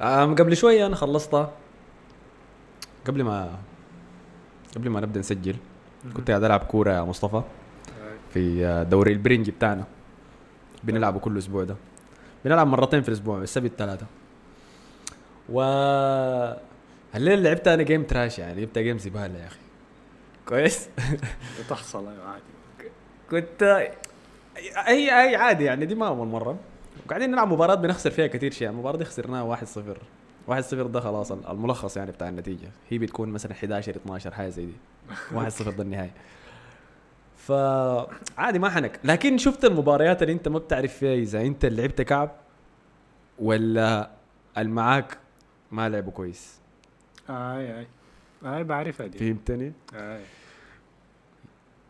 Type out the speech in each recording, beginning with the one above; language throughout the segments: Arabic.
قبل شوية أنا خلصتها. قبل ما قبل ما نبدأ نسجل كنت قاعد ألعب كورة يا مصطفى. في آه، دوري ال bridge بتاعنا. بنلعبه كل أسبوع ده. بنلعب مرتين في الأسبوع السبت ثلاثة و الليل لعبت أنا game trash يعني لعبت game زباله يا أخي. كويس؟ بتحصل أيوه عادي. كنت أي أي عادي يعني دي ما أول مرة. وقاعدين نلعب مباراة بنخسر فيها كثير شيء يعني المباراه دي خسرناها 1-0 1-0 ده خلاص الملخص يعني بتاع النتيجة. هي بتكون مثلا 11 12 حاجة زي دي. 1-0 ده النهاية. فعادي ما حنك. لكن شفت المباريات اللي انت ما بتعرف فيها إذا انت اللي لعبت كعب ولا المعاك ما لعبوا كويس؟ آي آي. آي بعرفها دي. فهمتني؟ آي.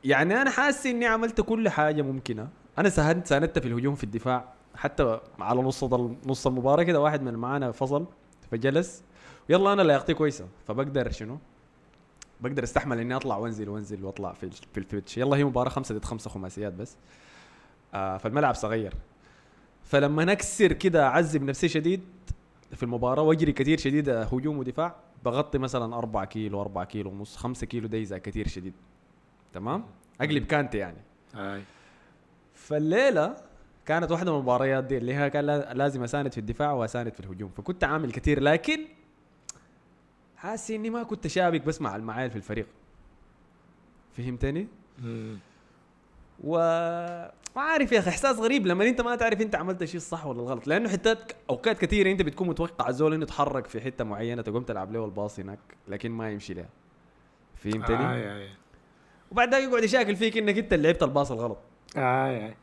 يعني أنا حاسس إني عملت كل حاجة ممكنة. أنا ساهمت ساندت في الهجوم في الدفاع. حتى على نص نص المباراة كده واحد من معانا فصل فجلس. يلا أنا لياقتي كويسه فبقدر شنو؟ بقدر أستحمل إني أطلع وانزل وأنزل وأطلع في في البيتش يلا هي مباراة خمسة ضد خمسة خماسيات بس. آه فالملعب صغير. فلما نكسر كده أعذب نفسي شديد في المباراة وأجري كثير شديد آه، هجوم ودفاع بغطي مثلا 4 كيلو 4 كيلو ونص 5 كيلو ده اذا كثير شديد. تمام؟ أقلب كانتي يعني. اي فالليلة كانت واحدة من المباريات دي اللي هي كان لا- لازم أساند في الدفاع وأساند في الهجوم فكنت عامل كثير لكن حاسس إني ما كنت شابك بس مع المعايل في الفريق. فهمتني؟ و ما عارف يا أخي إحساس غريب لما أنت ما تعرف أنت عملت الشيء الصح ولا الغلط لأنه حتات أوقات كثيرة أنت بتكون متوقع الزول إنه يتحرك في حتة معينة تقوم تلعب له الباص هناك لكن ما يمشي لها فهمتني؟ اي اي وبعد ذاك يقعد يشاكل فيك إنك أنت اللي لعبت ال pass الغلط. اي اي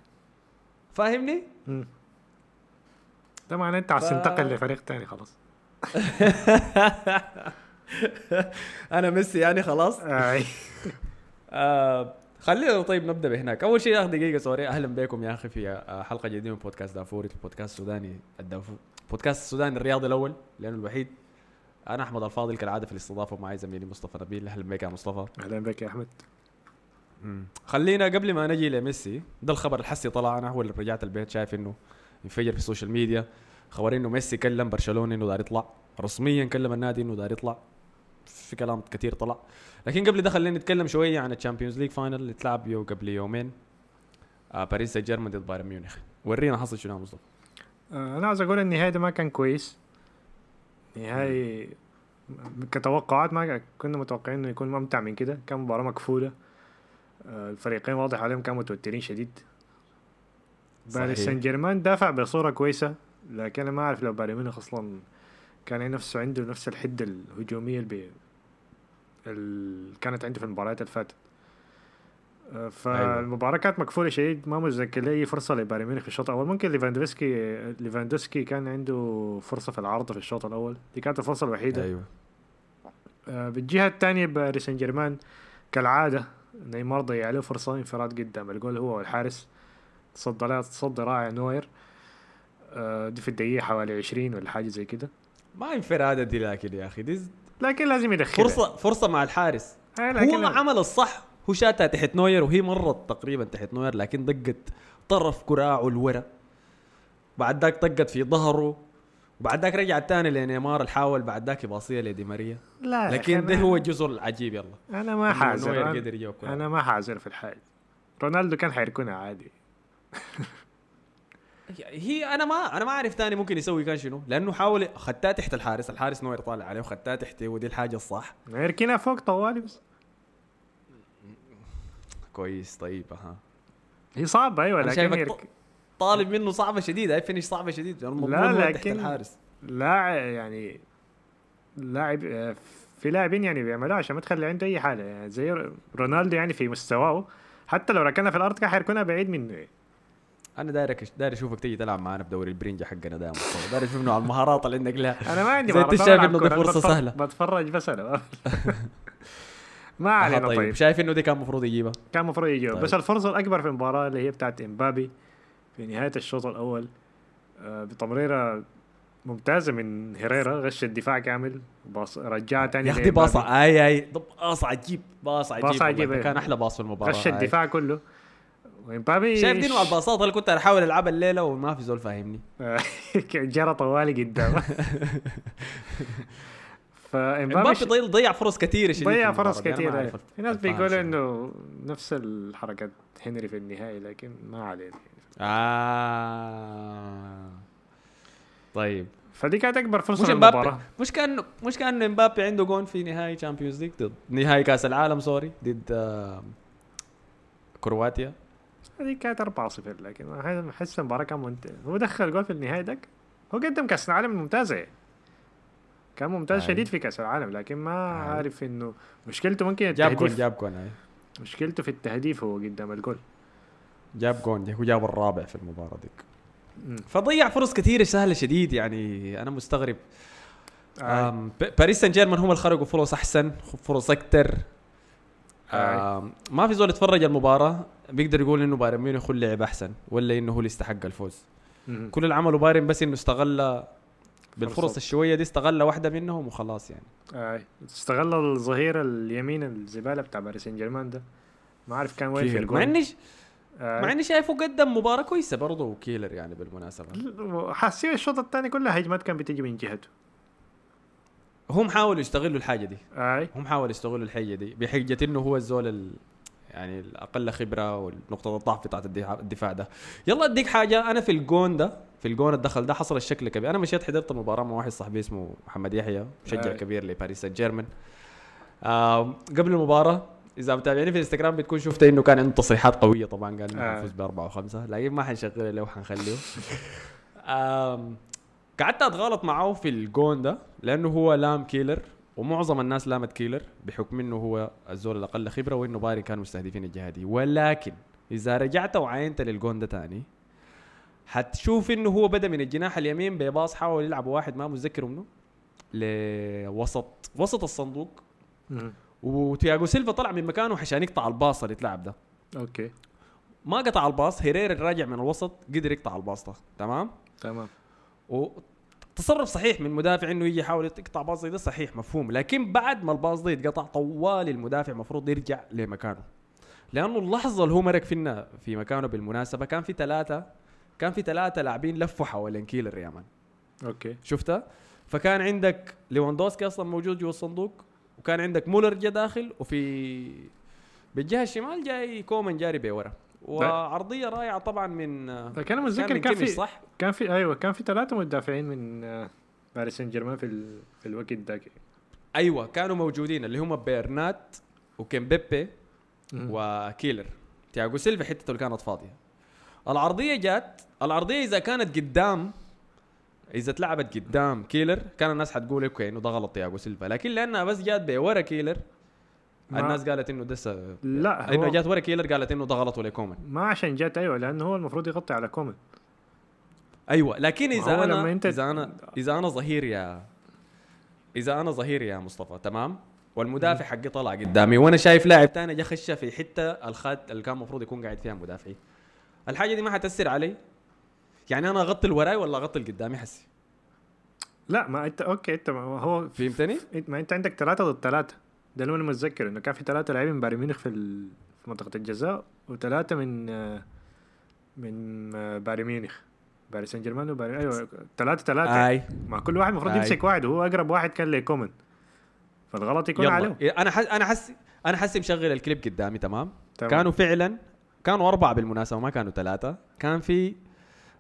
فاهمني؟ مم. ده معناه انت عايز ف- تنتقل لفريق تاني خلاص. أنا ميسي يعني خلاص. آه خلينا طيب نبدأ بهناك. أول شيء يا أخي دقيقة sorry. أهلا بكم يا أخي في آه، حلقة جديدة من بودكاست دافوري البودكاست السوداني الدافور بودكاست السوداني الرياضي الأول لأنه الوحيد. أنا أحمد الفاضل كالعادة في الاستضافة ومعي زميلي مصطفى نبيل. أهلا بك يا مصطفى. أهلا بك يا أحمد. خلينا قبل ما نجي لميسي ده الخبر الحسي طلع أنا هو اللي رجعت البيت شايف إنه انفجر في السوشيال ميديا. خبر إنه ميسي كلم برشلونة إنه دار يطلع. رسميا كلم النادي إنه دار يطلع. في كلام كثير طلع. لكن قبل ده خلينا نتكلم شوية عن ال Champions League final اللي تلعب يو قبل يومين آه باريس سان جيرمان ضد بايرن ميونخ. ورينا حصل شنو مصطفى. آه، أنا عاوز أقول النهائي ده ما كان كويس. نهائي كتوقعات ما كنا متوقعين إنه يكون ممتع من كده. كان مباراة مقفولة. آه، الفريقين واضح عليهم كانوا متوترين شديد. باريس. سان جيرمان دافع بصورة كويسة لكن أنا ما أعرف لو بايرن ميونخ أصلا كان نفسه عنده نفس الحدة الهجومية اللي كانت عنده في المباريات اللي فاتت. آه، فالمباراة كانت مقفولة شديد ما متذكر لي فرصة لبايرن ميونخ في الشوط الأول. ممكن ليفاندوفسكي ليفاندوفسكي كان عنده فرصة في العارضة في الشوط الأول. دي كانت الفرصة الوحيدة. أيوه. آه، بالجهة الثانية باريس سان جيرمان كالعادة نيمار ضيع له فرصة انفراد قدام الجول هو والحارس. تصدى لها تصدي رائع نوير آه، دي في الدقيقة حوالي 20 ولا حاجة زي كده. ما انفراد دي لكن يا أخي دي لكن لازم يدخلها. فرصه فرصة مع الحارس. آه، هو لكن عمل الصح. هو شاتها تحت نوير وهي مرت تقريبا تحت نوير لكن دقت طرف كراعه لورا بعد ذاك طقت في ظهره. وبعد ذاك رجع تاني لنيمار اللي حاول بعد ذاك يباصيها لدي ماريا. لا لكن ده هو الجزء العجيب يلا. أنا ما نوير أنا-. أنا ما حازر في الحاجة رونالدو كان حيركنها عادي. هي أنا ما أنا ما أعرف تاني ممكن يسوي كان شنو. لأنه حاول خدتها تحت الحارس الحارس نوير طالع عليه وخدتها تحته ودي الحاجة الصح. يركنها فوق طوالي بس. كويس طيب أها. هي صعبة أيوه لكن يرك... طالب منه صعبة شديدة هاي فينش صعبة شديد يعني لا، تحت لكن- الحارس لاعب يعني لاعب آه، في لاعبين يعني بيعملوها عشان ما تخلي عنده أي حاجة يعني زي رونالدو يعني في مستواه. حتى لو ركنها في الأرض كان حيركنها بعيد منه. أنا دايرك داير أشوفك تيجي تلعب معانا في دوري البرنجة حقنا مصطفى. داير أشوف إنه على المهارات اللي عندك لها أنا ما عندي زي انت مهارات، شايف إنه دي أنا فرصة بتفرج- بس أنا ما علينا طيب. طيب. شايف إنه دي كان المفروض يجيبها؟ كان المفروض يجيب طيب. بس الفرصة الأكبر في المباراة اللي هي بتاعت إمبابي. في نهاية الشوط الأول آه، بتمريرة ممتازة من هيريرا غش الدفاع كامل باص رجعها تاني يا أخي. باصة اي اي باص عجيب باص عجيب باص عجيب،. كان أحلى باص في المباراة غش آي. الدفاع كله وإمبابي شايف دي نوع الباصات اللي كنت أحاول العبها الليلة وما في زول فاهمني جرى طوالي قدامه فإمبابي إمبابي ش- ضيع فرص كثيره شديد ضيع فرص أعرف في ناس بيقولوا. إنه نفس الحركات هنري في النهائي لكن ما عليه آه طيب فدي كانت أكبر فرصة مش للمباراة مش كان مش كأن امبابي عنده جون في نهائي Champions League ضد نهائي كأس العالم sorry ضد آه، كرواتيا دي كانت 4-0 لكن ما أحس المباراة كان منتهي هو دخل جول في النهائي دك هو قدم كأس العالم ممتازة. كان ممتاز أي. شديد في كأس العالم لكن ما أي. عارف إنه مشكلته ممكن جاب جون التهديف جاب جون. مشكلته في التهديف هو قدام الجول جاب جون هو جاب الرابع في المباراة ديك. فضيع فرص كثيرة سهلة شديد يعني أنا مستغرب باريس سان جيرمان هم اللي خرجوا فرص أحسن فرص أكثر آه. ما في زول يتفرج المباراة بيقدر يقول إنه بايرن ميونخ هو لعب أحسن ولا إنه هو اللي استحق الفوز مم. كل اللي عمله بايرن بس إنه استغل بالفرص فرصة. الشوية دي استغل واحدة منهم وخلاص يعني آه. استغل الظهير اليمين الزبالة بتاع باريس سان جيرمان ده ما أعرف كان وين في. الجول مع. مع إني شايفه قدم مباراة كويسة برضه كيلر يعني بالمناسبة. حاسين الشوط الثاني كلها هجمات كان بتيجي من جهته. هم حاولوا يستغلوا الحاجة دي. أي. هم حاولوا يستغلوا الحاجة دي بحجة إنه هو الزول ال... يعني الأقل خبرة ونقطه الضعف بتاعت الدفاع, ده. يلا أديك حاجة أنا في الجون ده في الجون الدخل ده حصل الشكل كبير. أنا مشيت حضرت مباراة مع واحد صاحبي اسمه محمد يحيى مشجع آه. كبير لباريس سان جيرمان. آه قبل المباراة إذا متابعيني في الإنستغرام بتكون شفت إنه كان عنده تصريحات قوية طبعا قال إنه آه. حنفوز بأربعة وخمسة لكن ما حنشتغل له وحنخليه قعدت اتغلط معه في الجون ده لأنه هو لام كيلر ومعظم الناس لامت كيلر بحكم إنه هو الزول الأقل خبرة وإنه بايرن كانوا مستهدفين الجهه دي ولكن إذا رجعت وعاينت للجون ده تاني حتشوف إنه هو بدأ من الجناح اليمين ب pass حاول يلعب واحد ما متذكر منه لوسط وسط الصندوق. وتياجو سيلفا طلع من مكانه عشان يقطع ال pass اللي اتلعب ده. أوكي. ما قطع ال pass هيرير الراجع من الوسط قدر يقطع ال pass ده. تمام؟ تمام. وتصرف صحيح من مدافع إنه يجي يحاول يقطع pass زي ده صحيح مفهوم. لكن بعد ما ال pass ده يتقطع طوالي المدافع المفروض يرجع لمكانه. لأنه اللحظة اللي هو مرق فينا في مكانه بالمناسبة كان في ثلاثة كان في ثلاثة لاعبين لفوا حوالين كيلر يا man. أوكي. شفتها فكان عندك ليفاندوفسكي أصلا موجود جوا الصندوق وكان عندك مولر جا داخل وفي بالجهة الشمال جاي كومان جاري بورا. وعرضية رائعة طبعا من لكن أنا متذكر كان كيميش في صح؟ كان في أيوه كان في ثلاثة مدافعين من آه، باريس سان جيرمان في ال... في الوقت ذاك. أيوه كانوا موجودين اللي هم بيرنات وكيمبيمبي. وكيلر. تياجو سيلفا حتته اللي كانت فاضية. العرضية جات العرضية إذا كانت قدام إذا اتلعبت قدام كيلر كان الناس حتقول أوكي إنه ده غلط تياجو سيلفا. لكن لأنها بس جات بورا كيلر الناس قالت إنه ده. لا إنه جات ورا كيلر قالت إنه ده غلط ولا كومان ما عشان جات أيوه لأنه هو المفروض يغطي على كومان أيوه لكن إذا أنا لما أنت- إذا أنا إذا أنا ظهير يا إذا أنا ظهير يا مصطفى تمام؟ والمدافع حقي طلع قدامي وأنا شايف لاعب تاني جا خش في حتة الخات اللي كان المفروض يكون قاعد فيها مدافعي. الحاجة دي ما حتأثر علي. يعني أنا أغطي الوراي ولا أغطي اللي قدامي حسي؟ لا ما أنت أوكي أنت ما هو فهمتني؟ انت- ما أنت عندك ثلاثة ضد ثلاثة. ده اللي أنا متذكر إنه كان في ثلاثة لاعبين من بايرن ميونخ في ال... في منطقة الجزاء وثلاثة من من آه، بايرن ميونخ. باريس سان جيرمان وبايرن أيوه ثلاثة ثلاثة. أي. ما كل واحد المفروض. يمسك واحد وهو أقرب واحد كان لكومان. فالغلط يكون عليه يلا أنا حس أنا حسي أنا حسي مشغل الكليب قدامي تمام؟ تمام. كانوا فعلا كانوا أربعة بالمناسبة ما كانوا ثلاثة. كان في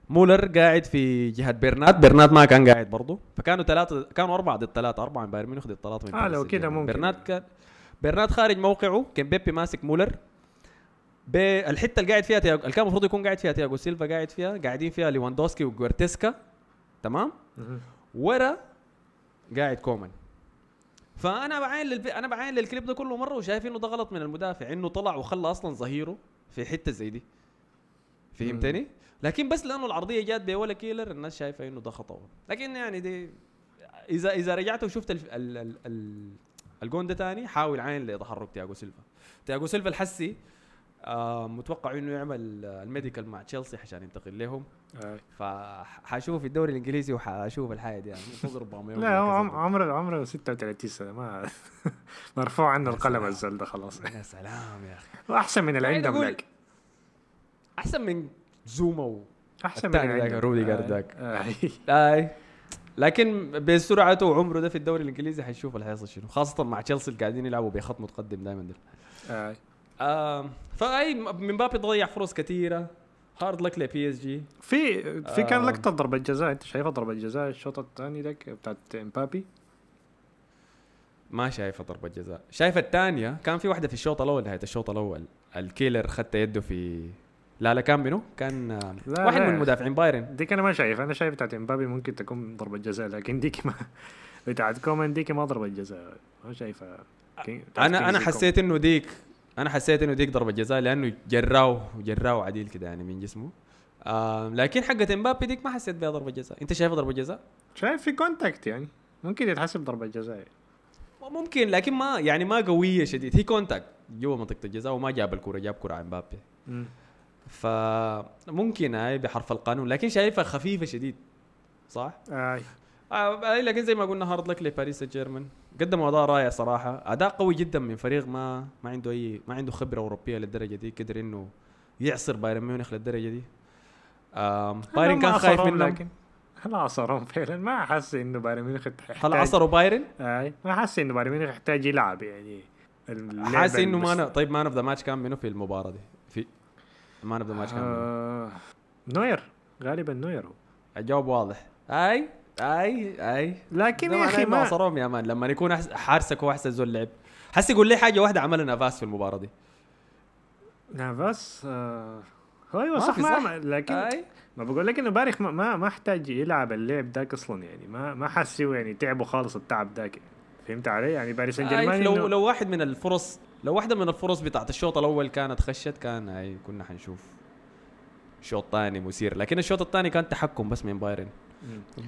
مولر قاعد في جهة برنات برنات ما كان قاعد برضه فكانوا ثلاثة كانوا أربعة ضد ثلاثة أربعة من بايرن ميونخ ضد ثلاثة من باريس لو كده. ممكن. برنات كان برنات خارج موقعه كيمبيمبي ماسك مولر. بالحته اللي قاعد فيها تياجو اللي كان المفروض يكون قاعد فيها تياجو سيلفا قاعد فيها قاعدين فيها ليواندوسكي وجوريتسكا تمام. ورا قاعد كومان. فأنا بعين للف... أنا بعين للكليب ده كله مرة وشايف إنه ده غلط من المدافع إنه طلع وخلى أصلا ظهيره في حتة زي دي. فهمتني؟ لكن بس لأنه العرضية جات بورا كيلر الناس شايفة إنه ده خطأ. لكن يعني دي اذا إذا رجعت وشفت الف... ال... ال... ال... الجون ده تاني حاول عين لتحرك تياجو سيلفا. تياجو سيلفا الحسي آه متوقع إنه يعمل ال medical مع تشيلسي عشان ينتقل لهم. آي. فحشوف في الدوري الإنجليزي وحشوف الحاجة دي يعني أوباميانج لا هو عمره عمره 36 سنة ما مرفوع عنه القلم. الزول ده خلاص. يا سلام يا أخي. واحسن من اللي قاعد عندهم أحسن من زوما. أحسن الثاني ذاك،. روديجر آه، ذاك. آه. أي لكن بسرعته وعمره ده في الدوري الإنجليزي حنشوف اللي حيصل شنو خاصة مع تشيلسي اللي قاعدين يلعبوا بخط متقدم دائما دل. آه. آه فأي إمبابي ضيع فرص كثيرة hard luck ل PSG في في كان. لقطه ضربة جزاء أنت شايفها ضربة جزاء الشوط الثاني ذاك بتاعت إمبابي ما شايفه ضربة جزاء شايفه الثانية كان في واحدة في الشوط الأول نهاية الشوط الأول الكيلر خدت يده في لا لا كان منو؟ كان آه، لا، واحد لا. من مدافعين بايرن. ديك أنا ما شايف. أنا شايف بتاعت امبابي ممكن تكون ضربة جزاء لكن ديك ما بتاعت كومان ديك ما ضربة جزاء. ما شايفها. أنا أنا حسيت إنه ديك أنا حسيت إنه ديك ضربة جزاء لأنه جراو جراو عديل كده يعني من جسمه. آه لكن حقت إمبابي ديك ما حسيت بها ضربة جزاء. أنت شايفها ضربة جزاء. شايف في contact يعني. ممكن يتحسب ضربة جزاء. ممكن لكن ما يعني ما قوية شديد. هي contact جوا منطقة الجزاء وما جاب الكرة جاب كرة إمبابي. فممكن هاي بحرف القانون لكن شايفها خفيفة شديد صح؟ آه. آه لكن زي ما قلنا hard luck لباريس سان جيرمان قدموا أداء رائع صراحة أداء قوي جدا من فريق ما ما عنده أي ما عنده خبرة أوروبية للدرجة دي قدر إنه يعصر بايرن ميونخ للدرجة دي بايرن كان ما خايف منهم لكن هل عصرهم فعلا ما حس إنه بايرن ميونخ هل عصروا بايرن؟ آه. ما حس إنه بايرن ميونخ يحتاج يلعب يعني حاسس إنه المس- man طيب man of the match كان منه في المباراة دي of the match كان منو؟ آه. نوير غالبا نوير هو الجواب واضح أي أي أي لكن يا أخي ما عصرهم يا man لما يكون حارسك هو أحسن زول لعب حس يقول لي حاجة واحدة عملها نافاس في المباراة دي نافاس آه. هو أيوه ما صح ما صح؟ ما- لكن أي ما بقول لك إنه بايرن ما, ما ما أحتاج يلعب اللعب ذاك أصلا يعني ما ما حس هو يعني تعبه خالص التعب ذاك فهمت علي يعني باريس سان جيرمان لو لو واحد من الفرص لو واحدة من الفرص بتاعت الشوط الأول كانت خشت كان اي كنا حنشوف شوط ثاني مثير لكن الشوط الثاني كان تحكم بس من بايرن.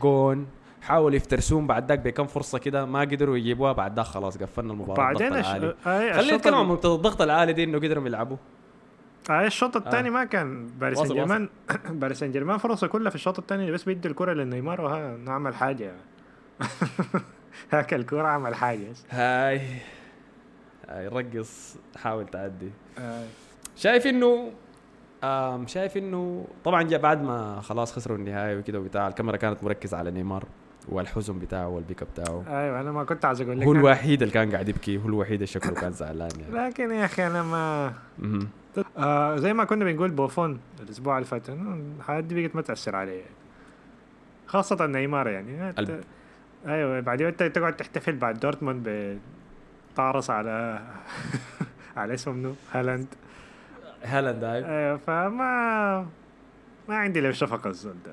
جون حاولوا يفترسون بعد ذاك بكم فرصة كده ما قدروا يجيبوها بعد ذاك خلاص قفلنا المباراة بعدين الضغط. العالي. آه خلينا الشوط نتكلم عن منطقه الضغط العالي دي إنه قدروا يلعبوا. آه الشوط الثاني ما كان باريس سان جيرمان. باريس سان جيرمان فرصة كلها في الشوط الثاني بس بيدي الكرة لنيمار وهاك اعمل حاجة. هاك الكرة اعمل حاجة. هاي. هاي رقص حاول تعدي آه. شايف إنه شايف إنه طبعا جاء بعد ما خلاص خسروا النهائي وكده وبتاع الكاميرا كانت مركزة على نيمار والحزن بتاعه والبكي بتاعه أيوه أنا ما كنت عايز أقول لك هو الوحيد اللي كان قاعد يبكي هو الوحيد اللي شكله كان زعلان يعني لكن يا أخي أنا ما. آه زي ما كنا بنقول بوفون الأسبوع اللي فات الحاجة دي بقت ما تأثر عليه يعني. خاصة نيمار يعني الب- أيوه بعدين أنت تقعد تحتفل بعد دورتموند بطارس على على اسمه منو؟ هالاند. هالاند هاي أيوه فما ما عندي له شفقة الزول ده.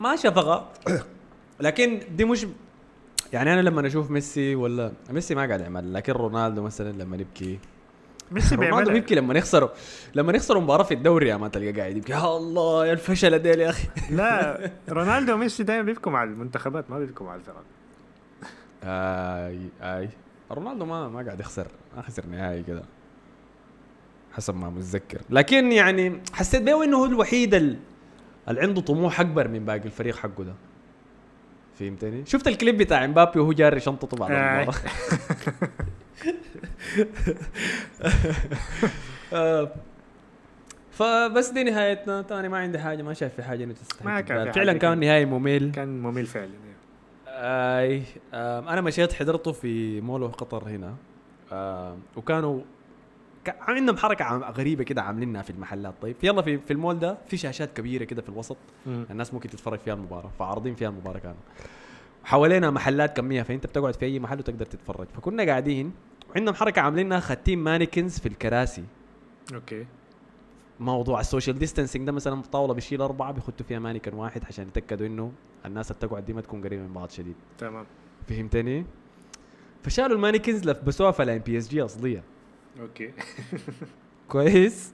ما شفقة. لكن دي مش يعني أنا لما أشوف ميسي ولا ميسي ما قاعد يعمل لكن رونالدو مثلا لما يبكي. ميسي رونالدو بيعملها بيبكي لما يخسروا لما يخسروا مباراة في الدوري يا ما تلقى قاعد يبكي. يا الله يا الفشل ديل يا أخي. لا رونالدو وميسي دايما بيبكوا مع المنتخبات ما بيبكوا مع الفرق. آي آي. رونالدو ما ما قاعد يخسر ما خسر نهائي كده. حسب ما متذكر. لكن يعني حسيت بيه انه هو الوحيد ال- اللي عنده طموح أكبر من باقي الفريق حقه ده. فهمتني؟ شفت الكليب بتاع إمبابي وهو جاري شنطته بعد. المباراه فبس دي نهايتنا. تاني ما عندي حاجة ما شايف في حاجة تستحق. فعلا كان. نهائي ممل. كان ممل فعلا. آي أنا مشيت حضرته في مول قطر هنا. وكانوا كا- عندهم حركة غريبة كده عاملينها في المحلات. طيب يلا في في المول ده في شاشات كبيرة كده في الوسط. الناس ممكن تتفرج فيها المباراة فعارضين فيها المباراة كانوا. حوالينا محلات كمية فأنت بتقعد في أي محل وتقدر تتفرج. فكنا قاعدين وعندهم حركة عاملينها خاتين mannequins في الكراسي. Okay. موضوع ال social distancing ده مثلا طاولة بيشيل أربعة بيخطوا فيها مانيكن واحد عشان يتأكدوا إنه الناس اللي تقعد دي ما تكون قريبة من بعض شديد. تمام. فهمتني؟ فشالوا ال mannequins لبسوها فنايل بي إس جي أصلية. Okay. كويس؟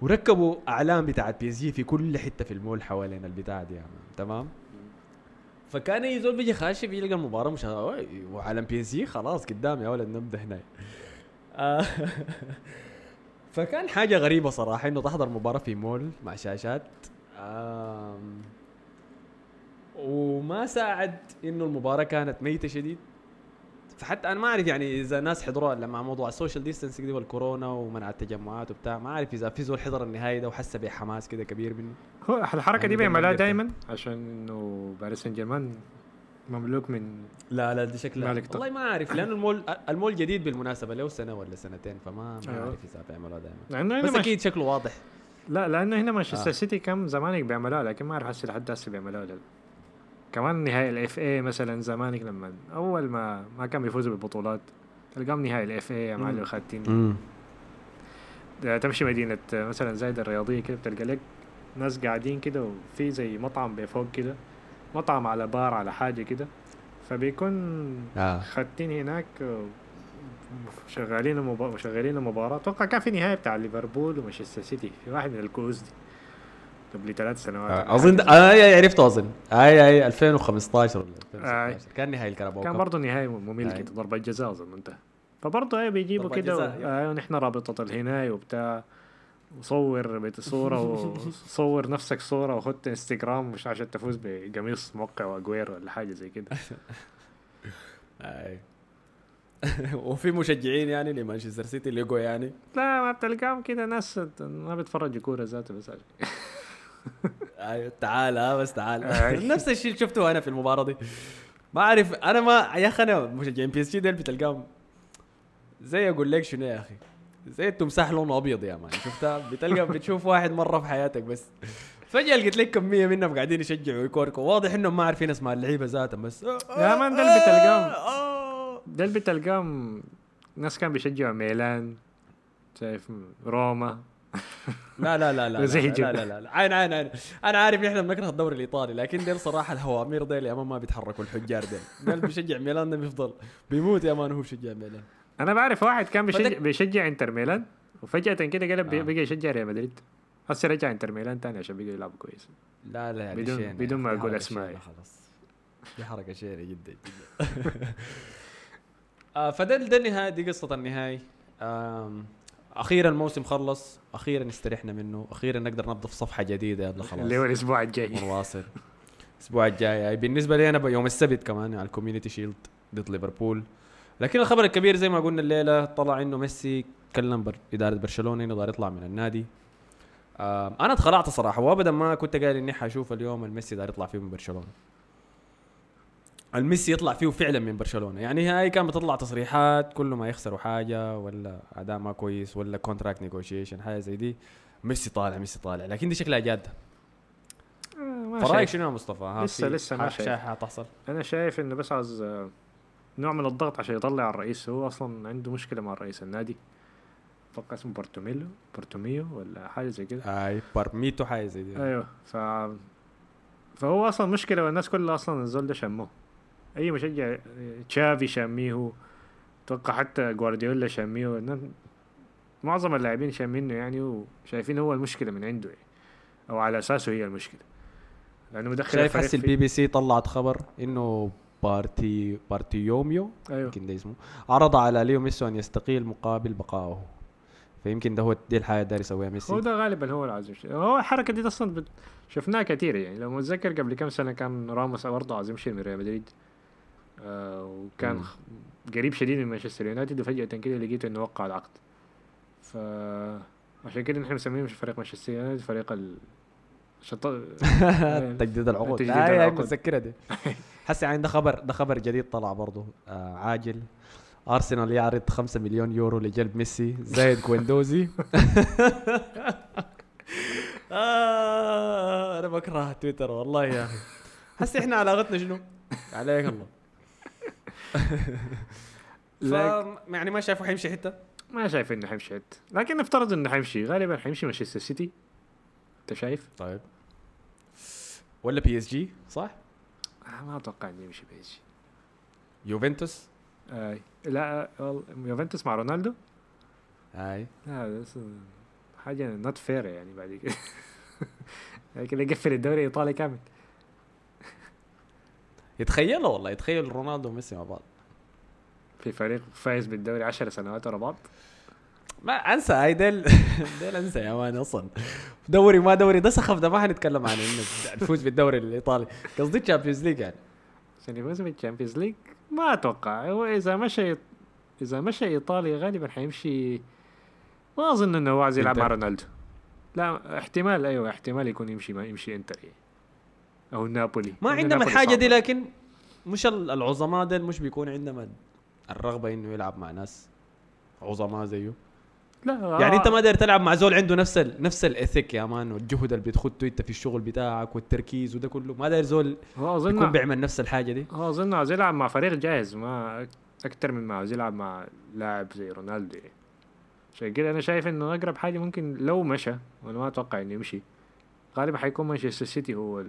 وركبوا اعلام بتاعت بي إس جي في كل حتة في المول حوالين البتاع دي يعني. تمام؟ فكان اي زول بيجي خاش فيلقى المباراة مش وعلم بي إس جي خلاص قدام يا ولد نبدا هنا. فكان حاجة غريبة صراحة إنه تحضر مباراة في مول مع شاشات. وما ساعد إنه المباراة كانت ميتة شديد فحتى أنا ما أعرف يعني إذا ناس حضروها ولا مع موضوع ال social distancing دي والكورونا ومنع التجمعات وبتاع ما أعرف إذا في زول حضر النهائي ده وحس بحماس كده كبير منه هو الحركة دي يعني بيبقى. دائما عشان إنه باريس سان جيرمان مملوك من لا لا دي شكلها. والله ما أعرف لأنه المول المول جديد بالمناسبة له سنة ولا سنتين فما ما أيوه. أعرف إذا بيعملوها دائما بس. أكيد شكله واضح لا لأنه هنا مانشستر آه. سيتي كم زمانك بيعملوها لكن ما أعرف هسه لحد هسه بيعملوها ولا لا كمان نهائي ال FA مثلا زمانك لما أول ما ما كان بيفوزوا بالبطولات تلقاهم نهائي ال FA يا معلم. خاتين. تمشي مدينة مثلا زايدة الرياضية كده بتلقى لك ناس قاعدين كده وفي زي مطعم بفوق كده مطعم على بار على حاجة كده. فبيكون آه. خاتين هناك شغالين المبا... شغالين المباراة أتوقع كان في نهاية بتاع ليفربول ومانشستر سيتي في واحد من الكؤوس دي. قبل ثلاث سنوات. ولا أظن. آه أي عرفته أظن. آي أي 2015 ولا آه. 2016 كان نهائي الكاراباو كان. برضه نهاية ممل. كده ضربة جزاء أظن انتهى فبرضه إيه بيجيبوا كده آه ونحن رابطة الهناية وبتاع. وصور بيت صورة وصور نفسك صورة وخدت إنستغرام مش عشان تفوز بقميص موقع واجوير ولا حاجة زي كده. وفي مشجعين يعني لمانشستر سيتي لقوا يعني؟ لا ما بتلقاهم كده ناس ما بيتفرجوا كورة ذاته بس تعال ها بس تعال. نفس الشيء اللي شفته أنا في المباراة دي. ما أعرف أنا ما يا أخي أنا مشجعين بي اس جي ديل بتلقاهم. زي أقول لك شنو يا أخي؟ زي التمساح لونه أبيض يا مان شفتها؟ بتلقى بتشوف واحد مرة في حياتك بس. فجأة لقيت لك كمية منهم قاعدين يشجعوا ويكوركوا واضح إنهم ما عارفين اسماء اللعيبة ذاتهم بس. يا مان ده اللي بتلقاهم. آه. ده اللي بتلقاهم ناس كان بيشجعوا ميلان شايف روما. لا لا لا لا لا. لا لا لا, لا. عين عين عين أنا عارف نحن بنكره الدوري الإيطالي لكن ديل صراحة الهوامير ديل يا مان ما بيتحركوا الحجار ديل ديل بيشجع ميلان بيفضل بيموت يا مان هو بيشجع ميلان أنا بعرف واحد كان بيشجع بيشجع إنتر ميلان وفجأة كده قلب آه. بقى يشجع ريال مدريد هسه رجع إنتر ميلان تاني عشان بقى يلعبوا كويس لا لا يعني بدون-. بدون ما حركة أسماء. شينة خلاص دي حركة شينة جدا جدا فده ده النهايه دي قصة النهايه أخيرا الموسم خلص أخيرا استرحنا منه أخيرا نقدر نفتح صفحة جديدة يلا خلاص. اللي هو الأسبوع الجاي. ونواصل الأسبوع الجاي. يعني بالنسبة لي أنا يوم السبت كمان على ال Community Shield ضد ليفربول. لكن الخبر الكبير زي ما قلنا الليلة طلع إنه ميسي كلم بر... إدارة برشلونة إنه يطلع من النادي. أنا اتخلعت صراحة وابدا ما كنت قايل إني حأشوف اليوم الميسي داير يطلع فيه من برشلونة. الميسي يطلع فيه فعلا من برشلونة. يعني هاي كانت بتطلع تصريحات كل ما يخسروا حاجة ولا أداء ما كويس ولا contract negotiation حاجة زي دي. ميسي طالع ميسي طالع. لكن دي شكلها جادة. آه، فرأيك. شنو يا مصطفى؟ ها لسه- لسه ما شايف. حتحصل أنا شايف إنه بس عاوز آه، نوع من الضغط عشان يطلع الرئيس. هو أصلا عنده مشكلة مع رئيس النادي. أتوقع اسمه بورتوميلو بورتوميو ولا حاجة زي كده. اي بارميتو حاجة زي دي. أيوه ف فهو أصلا مشكلة والناس كلها أصلا الزول ده شموه. أي مشجع تشافي شاميه أتوقع حتى جوارديولا شاميه معظم اللاعبين شامينه يعني وشايفين هو المشكلة من عنده يعني أو على أساسه هي المشكلة. لأنه مدخل شايف في- البي بي سي طلعت خبر إنه بارتي بارتيوميو أيوه. يمكن ده اسمه عرض على ليو ميسي أن يستقيل مقابل بقائه. فيمكن ده هو دي الحاجة داير يسويها هو ميسي ده غالبا هو العظيم شيء هو الحركة دي أصلا بت... شفناها كثير يعني. لو متذكر قبل كم سنة كان راموس برضه عايز يمشي من ريال مدريد. آه وكان مم. قريب شديد من مانشستر يونايتد وفجأة كده لقيته إنه وقع العقد. ف عشان كده نحن مسمينه مش فريق مانشستر يونايتد فريق ال شط... تجديد العقود. تجديد آه، العقود. متذكرها دي. هسه يعني ده خبر ده خبر جديد طلع برضه. آه عاجل. أرسنال يعرض 5 مليون يورو لجلب ميسي زايد قويندوزي آه أنا بكره تويتر والله يا أخي. هسه إحنا علاقتنا شنو؟ عليك الله. ف يعني ما شايفه حيمشي حتة؟ ما شايف إنه حيمشي حت. لكن نفترض إنه حيمشي. غالبا حيمشي مانشستر سيتي. أنت شايف؟ طيب. ولا بي اس جي صح؟ آه ما أتوقع إنه يمشي بي اس جي يوفنتوس؟ آه لا يوفنتوس مع رونالدو؟ هاي لا بس حاجة not fair يعني بعد كده كده يقفل الدوري الإيطالي كامل. يتخيلوا والله يتخيل رونالدو وميسي مع بعض. في فريق فايز بالدوري عشر سنوات ورا بعض؟ ما أنسى هاي ديل ديل أنسى يا مان أصلا. دوري ما دوري ده سخف ده ما حنتكلم عن إنه نفوز بالدوري الإيطالي. قصدي Champions League يعني. عشان يفوز بال Champions League ما أتوقع. هو إذا مشى إذا مشى إيطاليا غالبا حيمشي. ما أظن إنه هو عايز يلعب مع. رونالدو. لا احتمال أيوه احتمال يكون يمشي ما يمشي إنتر يعني. أو نابولي. ما عندهم الحاجة دي. لكن مش ال- العظماء ديل مش بيكون عندهم الرغبة إنه يلعب مع ناس عظماء زيه. لا يعني أنت ما داير تلعب مع زول عنده نفس ال... نفس الإثيك يا مان والجهد اللي بتخده أنت في الشغل بتاعك والتركيز وده كله. ما داير زول هو يكون بيعمل نفس الحاجة دي. هو أظن عاوز يلعب مع فريق جاهز ما أكتر من ما عاوز يلعب مع لاعب زي رونالدو. عشان كده أنا شايف إنه أقرب حاجة ممكن لو مشى وأنا ما أتوقع إنه يمشي غالبا حيكون مانشستر سيتي هو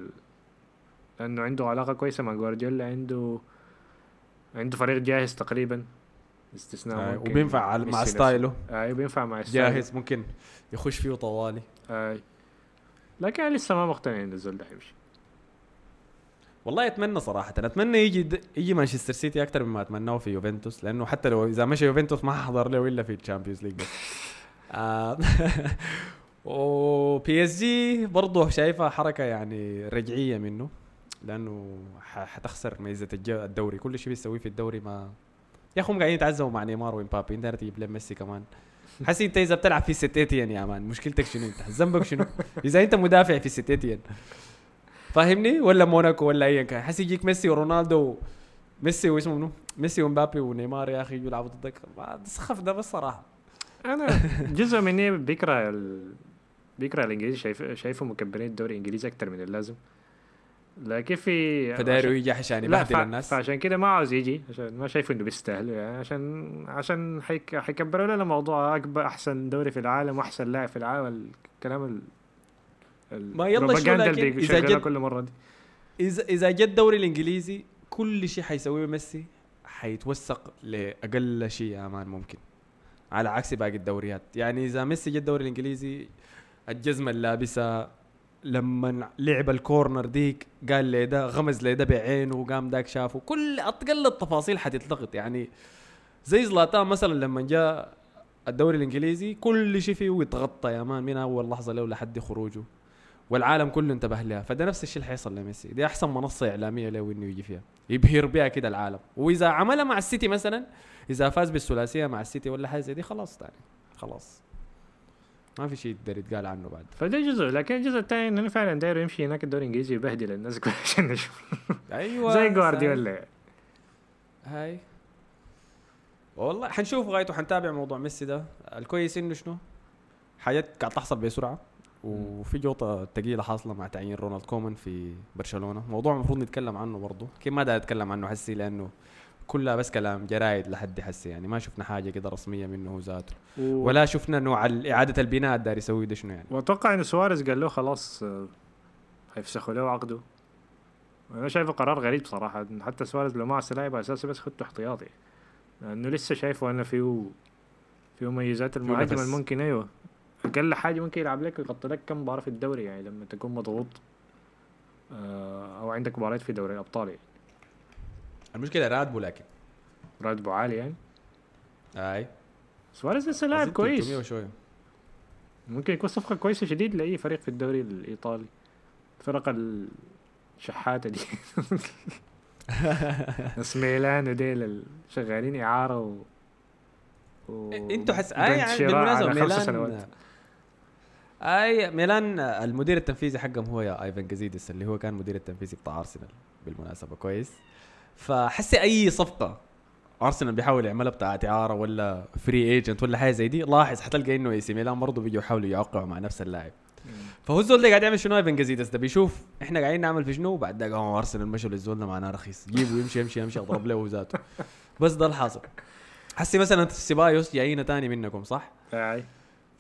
ال... لأنه عنده علاقة كويسة مع جوارديولا عنده عنده فريق جاهز تقريبا. استثناء آه، ممكن وبينفع مع. style ه. أيوه بينفع مع style ه. جاهز ممكن يخش فيه طوالي آه. لكن أنا لسه ما مقتنع إن الزول ده حيمشي والله أتمنى صراحة. أتمنى يجي د... يجي مانشستر سيتي أكثر مما أتمناه في يوفنتوس لأنه حتى لو إذا مشى يوفنتوس ما حضر له إلا في ال Champions League. آه، و PSG برضه شايفها حركة يعني رجعية منه. لأنه حتخسر ميزة الدوري. كل شيء بيسويه في الدوري ما يا أخي هم قاعدين يتعزموا مع نيمار وامبابي انت تجيب لهم ميسي كمان. حسي انت إذا بتلعب في سانت ايتيان يا man. مشكلتك شنو أنت؟ ذنبك شنو؟ إذا أنت مدافع في سانت ايتيان فاهمني؟ ولا موناكو ولا ايا كان. حسي يجيك ميسي ورونالدو. ميسي واسمه منو؟ ميسي ومبابي ونيمار يا أخي يلعبوا ضدك. ما سخف ده بس صراحة أنا جزء مني بيكره ال... بيكره الإنجليزي. شايف شايفه مكبرين الدوري الإنجليزي أكتر من اللازم. لكن في فدايروا يجي عشان لا يبهدل ف... الناس. فعشان كده ما عاوز يجي عشان ما شايفه إنه بيستاهل يعني عشان عشان حيك... حيكبروا لنا موضوع اكبر أحسن دوري في العالم وأحسن لاعب في العالم الكلام ال... ال- ما يلا شو لكن بيشغلها جد- كل مرة دي. اذا إذا جاء الدوري الإنجليزي كل شيء حيسويه ميسي حيتوثق لأقل شيء يا man ممكن. على عكس باقي الدوريات. يعني إذا ميسي جاء الدوري الإنجليزي الجزمة اللي لابسها لما لعب ال corner ديك قال لي ده غمز لي ده بعينه وقام داك شافه. كل أقل التفاصيل حتتلقط يعني زي زلاتان مثلا لما جاء الدوري الإنجليزي كل شيء فيه يتغطى يا man من أول لحظة له لحد خروجه؟ والعالم كله انتبه لها فده نفس الشيء اللي حيصل لميسي. دي أحسن منصة إعلامية له إنه يجي فيها. يبهر بها كده العالم. وإذا عملها مع السيتي مثلا إذا فاز بالثلاثية مع السيتي ولا حاجة دي خلاص تاني. خلاص. ما في شيء يقدر يتقال عنه بعد. فده جزء لكن الجزء الثاني إنه فعلا داير يمشي هناك الدوري الإنجليزي يبهدل الناس كلها عشان نشوف. أيوه زي جوارديولا. هاي. والله حنشوف غايته حنتابع موضوع ميسي ده. الكويس إنه شنو؟ حاجات قاعد تحصل بسرعة وفي جوطة ثقيله حاصلة مع تعيين رونالد كومان في برشلونة. موضوع المفروض نتكلم عنه برضه. كيف ما داير أتكلم عنه حسي لأنه كلها بس كلام جرايد لحد حسي يعني. ما شفنا حاجة كده رسمية منه ذاته و... ولا شفنا نوع إعادة البناء داير يسوي ده شنو يعني. وأتوقع ان سواريز قال له خلاص آه، هيفسخوا له عقده. أنا شايفه قرار غريب صراحة. حتى سواريز لو ما عسى لاعب اساسي بس خدته احتياطي. لأنه لسه شايفه أنا فيه فيه مميزات المهاجم. الممكن أيوه. أقل حاجة ممكن يلعب لك يغطي لك كم مباراة في الدوري يعني لما تكون مضغوط آه، أو عندك مباريات في دوري الأبطال يعني. المشكلة راتبه لكن. راتبه عالي يعني؟ أي. سواريز لسه لاعب أظن 300 كويس وشوية. ممكن يكون صفقة كويسة شديد لأي فريق في الدوري الإيطالي. فرق الشحاتة دي. ناس ميلان وديل ال- شغالين إعارة و... و... إنتوا حس أي يعني بالمناسبة ميلان سنوات. أي ميلان المدير التنفيذي حقهم هو يا ايفان جازيدس اللي هو كان مدير التنفيذي بتاع أرسنال بالمناسبة. كويس. فحسي أي صفقة. أرسنال بيحاول يعملها بتاعت إعارة ولا free agent ولا حاجة زي دي. لاحظ حتلقى إنه AC ميلان برضه بيجوا يحاولوا يوقعوا مع نفس اللاعب. فهو الزول ده قاعد يعمل شنو ايفان جازيدس ده بيشوف إحنا قاعدين نعمل في شنو؟ وبعد ده قام أرسنال مشوا للزول ده معناه رخيص. جيبه يمشي يمشي يمشي اضرب له ذاته. بس ده الحاصل. حسي مثلا سيبايوس جاينا تاني منكم صح؟ أي.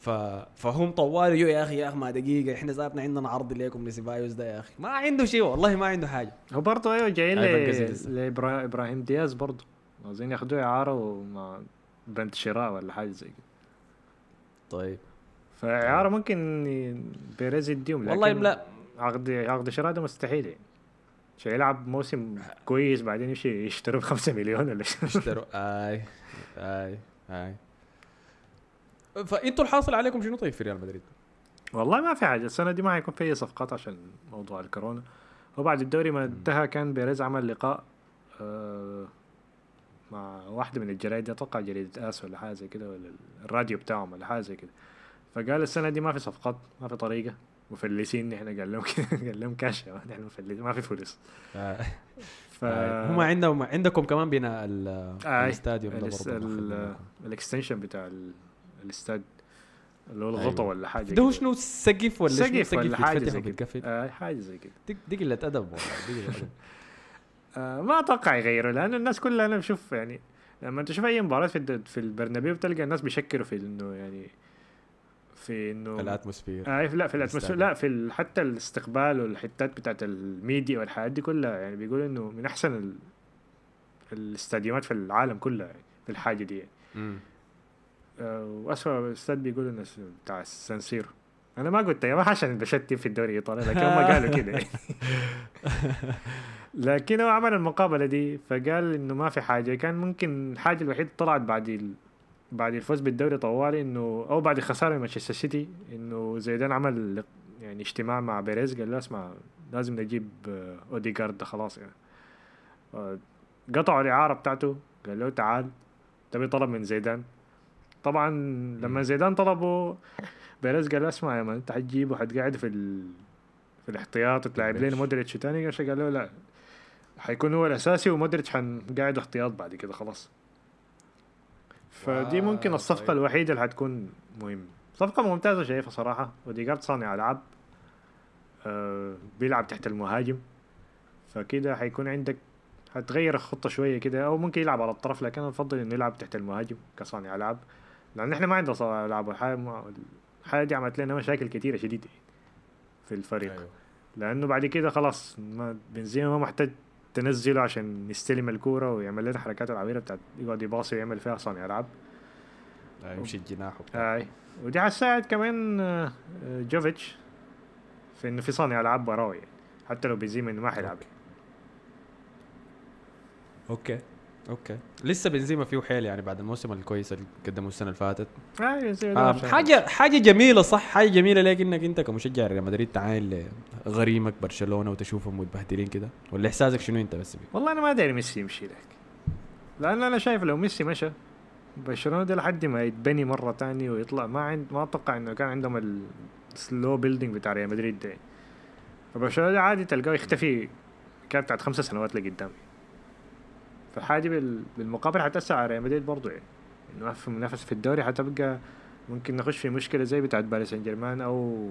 ف... فهم طوالي يا أخي يا أخي ما دقيقة إحنا ذاتنا عندنا عرض ليكم لسيبايوس ده يا أخي. ما عنده شيء والله ما عنده حاجة. هو برضه أيوه جايين. لابراهيم دياز برضه عاوزين ياخدوه إعارة ومع بند شراء ولا حاجة زي كده. طيب. فإعارة ممكن بيريز يديهم والله لا. عقد عقد شراء ده مستحيل يعني. عشان يلعب موسم كويس بعدين يمشي يشتروا ب 5 مليون ولا شيء. اشتروا آي آي آي. فانتوا الحاصل عليكم شنو طيب في ريال مدريد؟ والله ما في حاجة السنة دي ما حيكون في أي صفقات عشان موضوع الكورونا. وبعد الدوري ما انتهى كان بيريز عمل لقاء آه مع واحدة من الجرايد أتوقع جريدة آس ولا حاجة زي كده ولا الراديو بتاعهم ولا حاجة زي كده. فقال السنة دي ما في صفقات ما في طريقة. مفلسين نحن قال لهم قال لهم كاش. نحن مفلسين ما في فلوس. آه. ف هم عندهم عندكم كمان بناء ال- آه، ال stadium مخلينكم. ال extension بتاع الاستاد اللي هو الغطا أيوة. ولا حاجة ده. هو شنو سقف ولا شنو سقف ولا حاجة يتفتح زي كده؟ آه حاجة زي كده دي قلة أدب والله دي آه ما أتوقع يغيروا لأنه الناس كلها أنا بشوف يعني لما تشوف أي مباراة في في البرنابيو بتلقى الناس بيشكروا في إنه يعني في إنه ال atmosphere آه لا في ال atmosphere. لا في حتى الاستقبال والحتات بتاعت الميديا والحاجات دي كلها يعني بيقولوا إنه من أحسن ال... الاستاديومات في العالم كلها يعني في الحاجة دي يعني. مم. آه واسوء استاد بيقولوا إنه بتاع السانسيرو أنا ما قلت يا ما عشان بشتم في الدوري الإيطالي لكن هم قالوا كده يعني. لكن هو عمل المقابلة دي فقال إنه ما في حاجة كان ممكن الحاجة الوحيدة طلعت بعد ال... بعد الفوز بالدوري طوالي إنه أو بعد الخساره من مانشستر سيتي إنه زيدان عمل يعني اجتماع مع بيريز قال له اسمع لازم نجيب آه، اوديجارد ده خلاص يعني آه، قطعوا الإعارة بتاعته قال له تعال بطلب من زيدان طبعا لما زيدان طلبه بيريز قال اسمع يا man انت حتجيبه حتقعد في ال... في الاحتياط وتلعب لنا مودريتش. قرش قال له لا حيكون هو الأساسي ومودريتش حنقعد احتياط بعد كده خلاص. فدي ممكن الصفقة طيب. الوحيدة اللي حتكون مهمة. صفقة ممتازة شايفها صراحة وديجارد صانع ألعاب آه بيلعب تحت المهاجم. فكده حيكون عندك هتغير الخطة شوية كده أو ممكن يلعب على الطرف لكن أنا بفضل إنه يلعب تحت المهاجم كصانع ألعاب. لأن إحنا ما عندنا صانع ما- الحاجة دي عملت لنا مشاكل كتيرة شديدة في الفريق. أيوه. لأنه بعد كده خلاص ما بنزيما ما محتاج تنزله عشان يستلم الكورة ويعمل لنا حركات العبيره بتاعت يقعد يباصي ويعمل فيها صانع ألعاب. يمشي الجناح. أي. ودي حتساعد كمان آه، جوفيتش في انه في صانع ألعاب براوي يعني. حتى لو بنزيما إنه ما حيلعب. okay. okay. لسه بنزيما فيه حيل يعني بعد الموسم الكويس اللي قدمه السنة اللي فاتت. آه آه حاجة حاجة جميلة صح؟ حاجة جميلة ليك إنك أنت كمشجع ريال مدريد تعاين لغريمك برشلونة وتشوفهم متبهدلين كده؟ ولا إحساسك شنو أنت بس؟ بيه؟ والله أنا ما داري ميسي يمشي لك. لأن أنا شايف لو ميسي مشى برشلونة ده لحد ما يتبني مرة تاني ويطلع. ما عند ما أتوقع إنه كان عندهم ال slow building بتاع ريال مدريد ده. فبرشلونة عادي تلقاه يختفي كان بتاعت خمسة سنوات لقدام. فحاجه بال... بالمقابل حتأثر على ريال مدريد برضه يعني. إنه ما في منافسه في الدوري حتبقى ممكن نخش في مشكلة زي بتاعت باريس سان جيرمان أو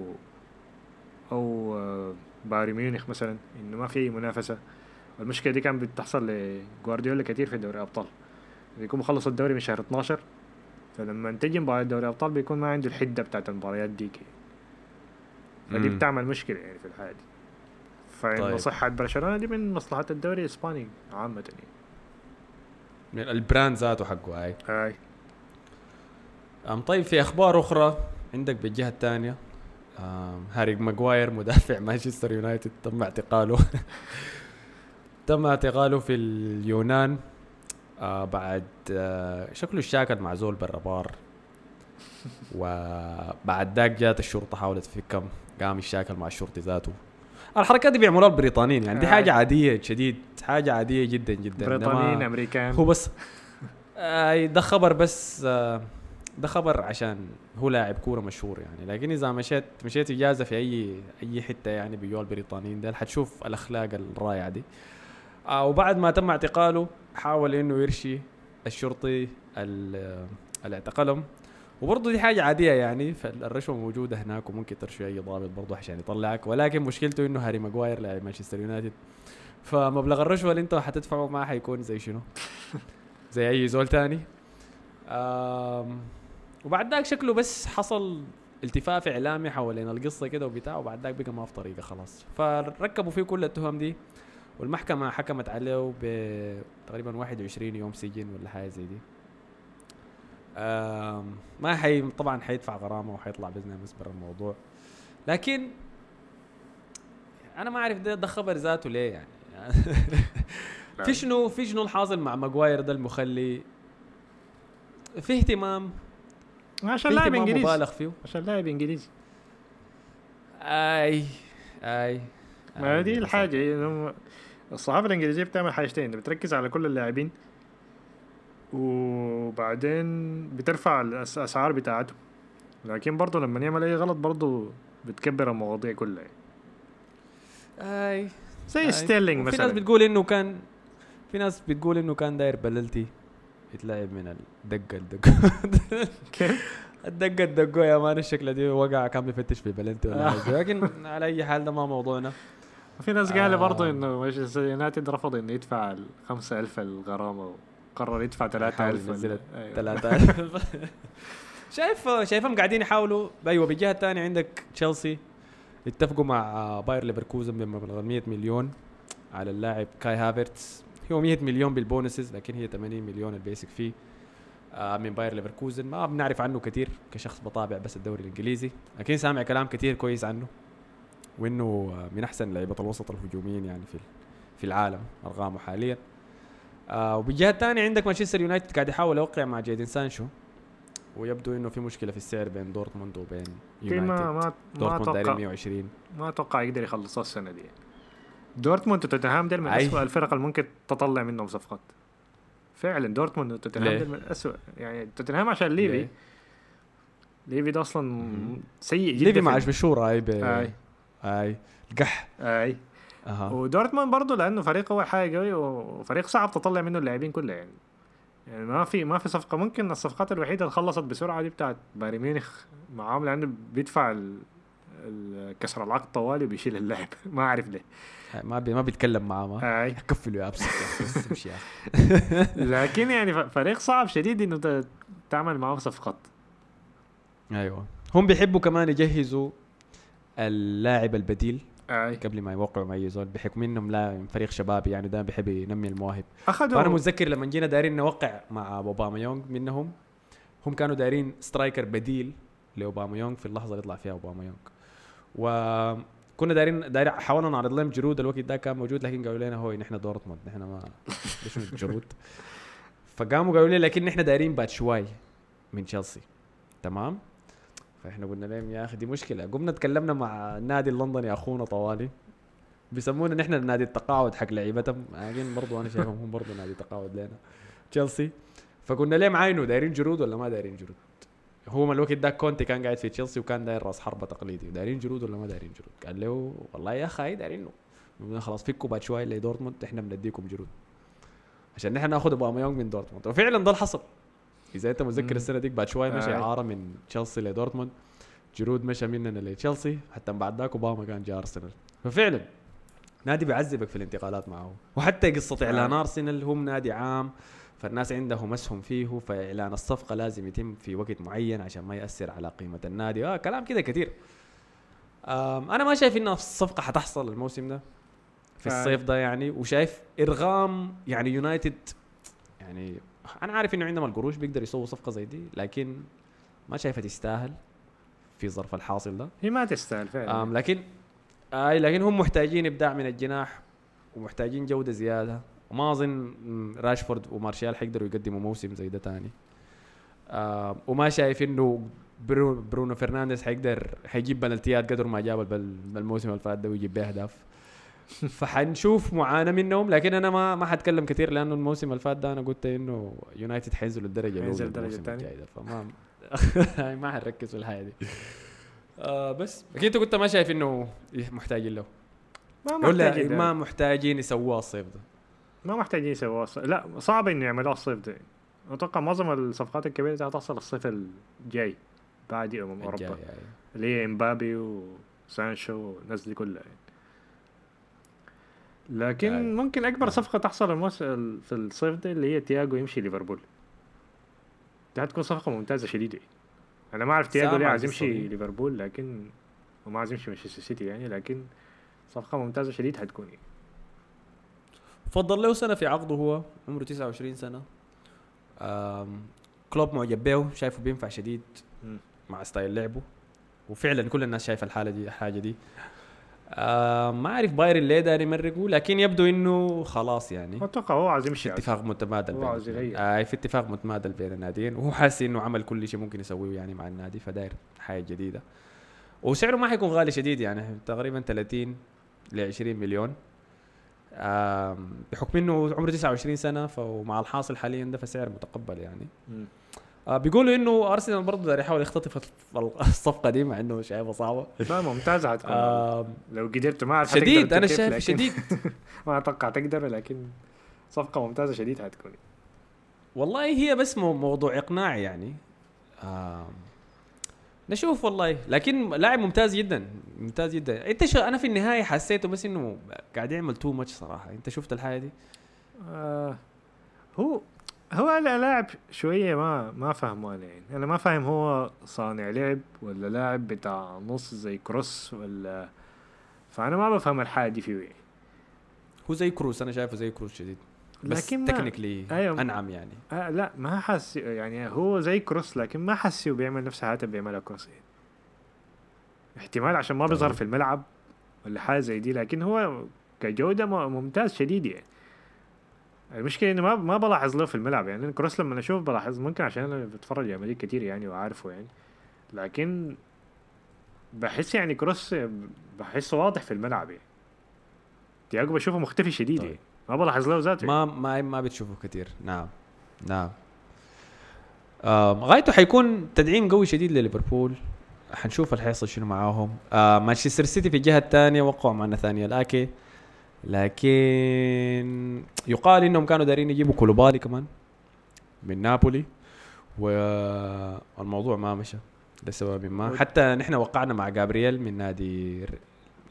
أو آه، بايرن ميونخ مثلا إنه ما في منافسة. المشكلة دي كانت بتحصل لجوارديولا كتير في دوري الأبطال. بيكون مخلص الدوري من شهر 12 فلما تجي مباراة دوري الأبطال بيكون ما عنده الحدة بتاعت المباريات ديك فدي. بتعمل مشكلة يعني في الحاجة دي. فإنه طيب. صحة برشلونة دي من مصلحة الدوري الإسباني عامة يعني. من ال brand ذاته حقه هاي. هاي. أم طيب في أخبار أخرى عندك بالجهة الثانية؟ هاري ماجواير مدافع مانشستر يونايتد تم اعتقاله. تم اعتقاله في اليونان. آه بعد آه شكله الشاكل مع زول برا بار. وبعد ذاك جات الشرطة حاولت تفكم قام الشاكل مع الشرطي ذاته. الحركات دي بيعملوها البريطانيين يعني دي آه. حاجة عادية شديد حاجة عادية جدا جدا. بريطانيين أمريكان. هو بس آه ده خبر بس آه ده خبر عشان هو لاعب كورة مشهور يعني. لكن إذا مشيت مشيت إجازة في أي أي حتة يعني بيجوا البريطانيين ده حتشوف الأخلاق الرائعة دي. آه وبعد ما تم اعتقاله حاول إنه يرشي الشرطي ال- اللي اعتقلهم وبرضه دي حاجة عادية يعني فالرشوة موجودة هناك وممكن ترشي أي ضابط برضه عشان يطلعك. ولكن مشكلته إنه هاري ماجواير لاعب مانشستر يونايتد. فمبلغ الرشوة اللي أنت حتدفعه ما حيكون زي شنو؟ زي أي زول تاني. وبعد ذاك شكله بس حصل التفاف إعلامي حوالين القصة كده وبتاع وبعد ذاك بقى ما في طريقة خلاص. فركبوا فيه كل التهم دي والمحكمة حكمت عليه بتقريبا 21 يوم سجن ولا حاجة زي دي. ما حي طبعا حيدفع غرامة وحيطلع باذن الله برا الموضوع. لكن أنا ما أعرف ده, ده خبر ذاته ليه يعني. في شنو في شنو الحاصل مع ماجواير ده المخلي؟ في اهتمام. عشان لاعب اهتمام إنجليزي. مبالغ فيه. عشان لاعب إنجليزي. اي اي ما دي. الحاجة. إنه الصحافة الإنجليزية بتعمل حاجتين. بتركز على كل اللاعبين. وبعدين بترفع الأسعار بتاعته لكن برضه لما يعمل أي غلط برضه بتكبر المواضيع كلها أي زي. ستيرلينج في ناس مثلا بتقول إنه كان في ناس بتقول إنه كان داير بلنتي يتلعب من الدقة الدقه كيف؟ الدقة الدقه يا مان الشكله دي وقع كان بيفتش في بلنتي ولا. حاجة لكن على أي حال ده ما موضوعنا في ناس قال آه. برضه انه مانشستر يونايتد رفض إنه يدفع ال 5000 الغرامة وقرر يدفع 3000 نزلت أيوة. ثلاثة شايف شايفهم قاعدين يحاولوا. أيوه بالجهه الثانية عندك تشيلسي. اتفقوا مع باير ليفركوزن بمبلغ 100 مليون على اللاعب كاي هافرتس. هو 100 مليون بال bonuses لكن هي 80 مليون ال basic فيه آه، من باير ليفركوزن. ما بنعرف عنه كثير كشخص بتابع بس الدوري الإنجليزي لكن سامع كلام كثير كويس عنه وإنه آه، من أحسن لعيبة الوسط الهجوميين يعني في في العالم أرقامه حاليا. آه وبالجهه الثانية عندك مانشستر يونايتد قاعد يحاول يوقع مع جيدن سانشو ويبدو إنه في مشكلة في السعر بين دورتموند وبين يونايتد ما ما دورتموند أتوقع 120 ما أتوقع يقدر يخلصها السنة دي دورتموند وتوتنهام ديل من. اسوء الفرق اللي ممكن تطلع منهم صفقات فعلا دورتموند وتوتنهام؟ ديل من اسوء يعني توتنهام عشان ليفي ليه؟ ليفي ده أصلا. سيء جدا ليفي في- مع بشوره أي. أي أي القح أي أها. ودورتموند برضه لأنه فريق اول حاجة قوي وفريق صعب تطلع منه اللاعبين كلها يعني. يعني ما في ما في صفقة. ممكن الصفقات الوحيدة اللي خلصت بسرعة دي بتاعت بايرن ميونخ معاهم لأنه بيدفع كسر العقد طوالي وبيشيل اللاعب. ما أعرف ليه. ما بي... ما بيتكلم معاه ما اي كفلوا يا امشي. لكن يعني فريق صعب شديد إنه تعمل معاه صفقات. أيوه. هم بيحبوا كمان يجهزوا اللاعب البديل. أي. قبل ما يوقعوا مع اي زول بحكم إنهم لا فريق شبابي يعني ده بيحب ينمي المواهب. أخذوا فانا متذكر لما جينا دايرين نوقع مع أوباميانغ منهم هم كانوا دايرين striker بديل لأوباميانغ في اللحظة اللي يطلع فيها أوباميانغ. وكنا دايرين دايرين حاولنا نعرض لهم جيرو الوقت ده كان موجود لكن قالوا لنا هو نحن دورتموند نحن ما شنو الجيرو فقاموا قالوا لي لكن نحن دايرين باتشواي من تشيلسي. تمام؟ فإحنا قلنا لهم يا أخي دي مشكلة. قمنا تكلمنا مع النادي اللندني أخونا طوالي. بيسمونا نحن نادي التقاعد حق لعيبتهم. لكن برضو أنا شايفهم هم برضو نادي تقاعد لنا. تشيلسي. فقلنا ليه معاينه دايرين جيرو ولا ما دايرين جيرو؟ هو من الوقت ده كونتي كان قاعد في تشيلسي وكان داير رأس حربة تقليدي. دايرين جيرو ولا ما دايرين جيرو؟ قال له والله يا أخي دايرينه. خلاص فكوا بعد شوية لدورتموند إحنا بنديكم جيرو. عشان نحن ناخذ أوبا من دورتموند. وفعلا ده اللي حصل. إذا أنت متذكر. السنة ديك بعد شوية مشى آه. اعاره من تشيلسي لدورتموند. جيرو مشى مننا لتشيلسي حتى بعد ذاك أوباميانغ جاء أرسنال. ففعلا نادي بيعذبك في الانتقالات معه. وحتى قصة إعلان أرسنال هم نادي عام فالناس عندهم اسهم فيه فإعلان الصفقة لازم يتم في وقت معين عشان ما يأثر على قيمة النادي. آه كلام كده كثير أنا ما شايف إن الصفقة حتحصل الموسم ده في آه. الصيف ده يعني. وشايف إرغام يعني يونايتد يعني أنا عارف إنه عندهم القروش بيقدر يسووا صفقة زي دي لكن ما شايفها تستاهل في ظرف الحاصل ده. هي ما تستاهل فعلا. آم لكن آي لكن هم محتاجين إبداع من الجناح ومحتاجين جودة زيادة. وما أظن راشفورد ومارشال حيقدروا يقدموا موسم زي ده تاني. آم وما شايف إنه برو برونو فرنانديز حيقدر حيجيب بلنتيات قدر ما جاب الموسم اللي فات ده ويجيب بيه أهداف. فحنشوف معاناة منهم لكن أنا ما ما حتكلم كثير لأنه الموسم اللي فات ده أنا قلت إنه يونايتد حينزلوا الدرجة الأولى حينزل. الجاي ده فما ما حنركز في الحاجة دي. آه بس. لكن أنت كنت ما شايف إنه محتاجين له؟ ما ولا محتاجين ما محتاجين يسووها الصيف ده؟ ما محتاجين يسووها الص- لا صعب إنه يعملوها الصيف ده. أتوقع معظم الصفقات الكبيرة دي هتحصل الصيف الجاي بعد امم أوروبا. يعني. اللي هي إمبابي وسانشو والناس دي كلها يعني. لكن أي. ممكن أكبر. صفقة تحصل في الصيف ده اللي هي تياجو يمشي ليفربول دي هتكون صفقة ممتازة شديدة أنا ما أعرف تياجو ليه عايز يمشي. ليفربول لكن وما عايز يمشي مانشستر سيتي يعني لكن صفقة ممتازة شديد هتكون يعني. فضل له سنه في عقده هو عمره 29 سنة آم كلوب معجب به شايفه بينفع شديد. مع ستايل لعبه وفعلا كل الناس شايفة الحالة دي الحاجة دي آم ما أعرف بايرن ليه داير يمرقوا لكن يبدو إنه خلاص يعني أتوقع هو عايز يمشي في اتفاق متبادل هو. يغير. آه في اتفاق متبادل بين الناديين وهو حاسس إنه عمل كل شيء ممكن يسويه يعني مع النادي فداير حاجة جديدة وسعره ما حيكون غالي شديد يعني تقريبا 30 ل 20 مليون بحكم إنه عمره 29 سنة فمع الحاصل حاليا ده فسعر متقبل يعني مم. آه بيقولوا إنه أرسنال برضه يحاول يختطف الصفقة دي مع إنه شايفها صعبة. لا ممتازة حتكون آم، لو قدرت ما أعرف حتقدر شديد أنا شايف شديد. ما أتوقع تقدر لكن صفقة ممتازة شديد حتكون والله هي بس مو- موضوع إقناع يعني. آم، نشوف والله. لكن لاعب ممتاز جدا ممتاز جدا. أنت شو أنا في النهاية حسيته بس إنه قاعد يعمل تو ماتش صراحة. أنت شفت الحاجة دي؟ آه هو هو أنا لاعب شوية ما ما فاهمه أنا يعني أنا ما فاهم هو صانع لعب ولا لاعب بتاع نص زي كروس ولا فأنا ما بفهم الحاجة دي فيه يعني. هو زي كروس أنا شايفه زي كروس شديد بس لكن technically أيوة. أنعم يعني آه لا ما حس يعني هو زي كروس لكن ما حسيه بيعمل نفس الحاجات اللي بيعملها كروس يعني. احتمال عشان ما بيظهر. في الملعب ولا حاجة زي دي لكن هو كجودة ممتاز شديد يعني المشكلة إنه ما ما بلاحظ له في الملعب يعني كروس لما أشوف بلاحظ ممكن عشان أنا بتفرج على كتير يعني وعارفه يعني لكن بحس يعني كروس بحسه واضح في الملعب يعني. تياجو بشوفه مختفي شديد طيب. يعني ما بلاحظ له ذاته ما ما ما بتشوفه كثير نعم. نعم. آه غايته حيكون تدعيم قوي شديد لليفربول. حنشوف اللي حيحصل شنو معاهم. آه مانشستر سيتي في الجهة الثانية وقعوا مع ناثانيال آكي. لكن يقال إنهم كانوا دارين يجيبوا كولوبالي كمان من نابولي والموضوع ما مشى لسبب ما. حتى نحن وقعنا مع جابرييل من نادي